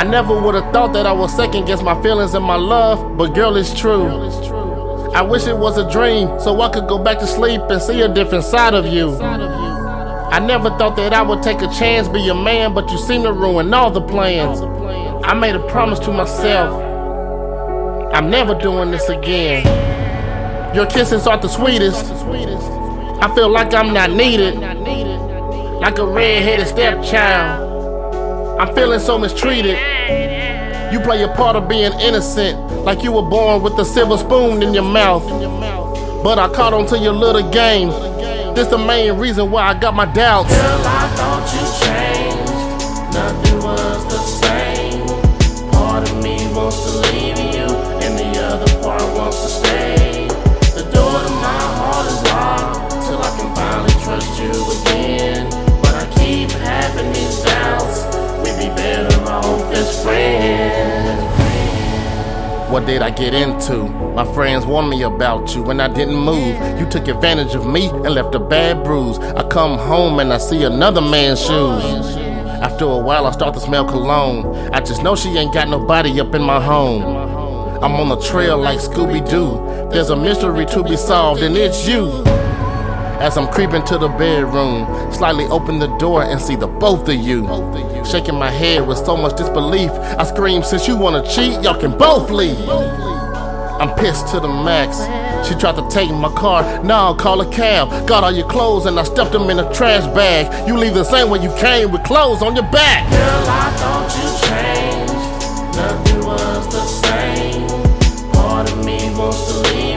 I never would have thought that I would second guess my feelings and my love, but girl, it's true. I wish it was a dream so I could go back to sleep and see a different side of you. I never thought that I would take a chance, be your man, but you seem to ruin all the plans. I made a promise to myself. I'm never doing this again. Your kisses aren't the sweetest. I feel like I'm not needed. Like a red-headed stepchild. I'm feeling so mistreated. You play a part of being innocent, like you were born with a silver spoon in your mouth. But I caught on to your little game. This the main reason why I got my doubts. Girl, I thought you changed. Nothing was the same. Part of me wants to What did I get into? My friends warned me about you when I didn't move. You took advantage of me and left a bad bruise. I come home and I see another man's shoes. After a while, I start to smell cologne. I just know she ain't got nobody up in my home. I'm on the trail like Scooby Doo. There's a mystery to be solved, and it's you. As I'm creeping to the bedroom, slightly open the door and see the both of you. Shaking my head with so much disbelief, I scream, Since you wanna cheat, y'all can both leave. I'm pissed to the max. She tried to take my car. Now call a cab. Got all your clothes and I stuffed them in a trash bag. You leave the same way you came with clothes on your back. Girl, I thought you changed. Nothing was the same. Part of me wants to leave.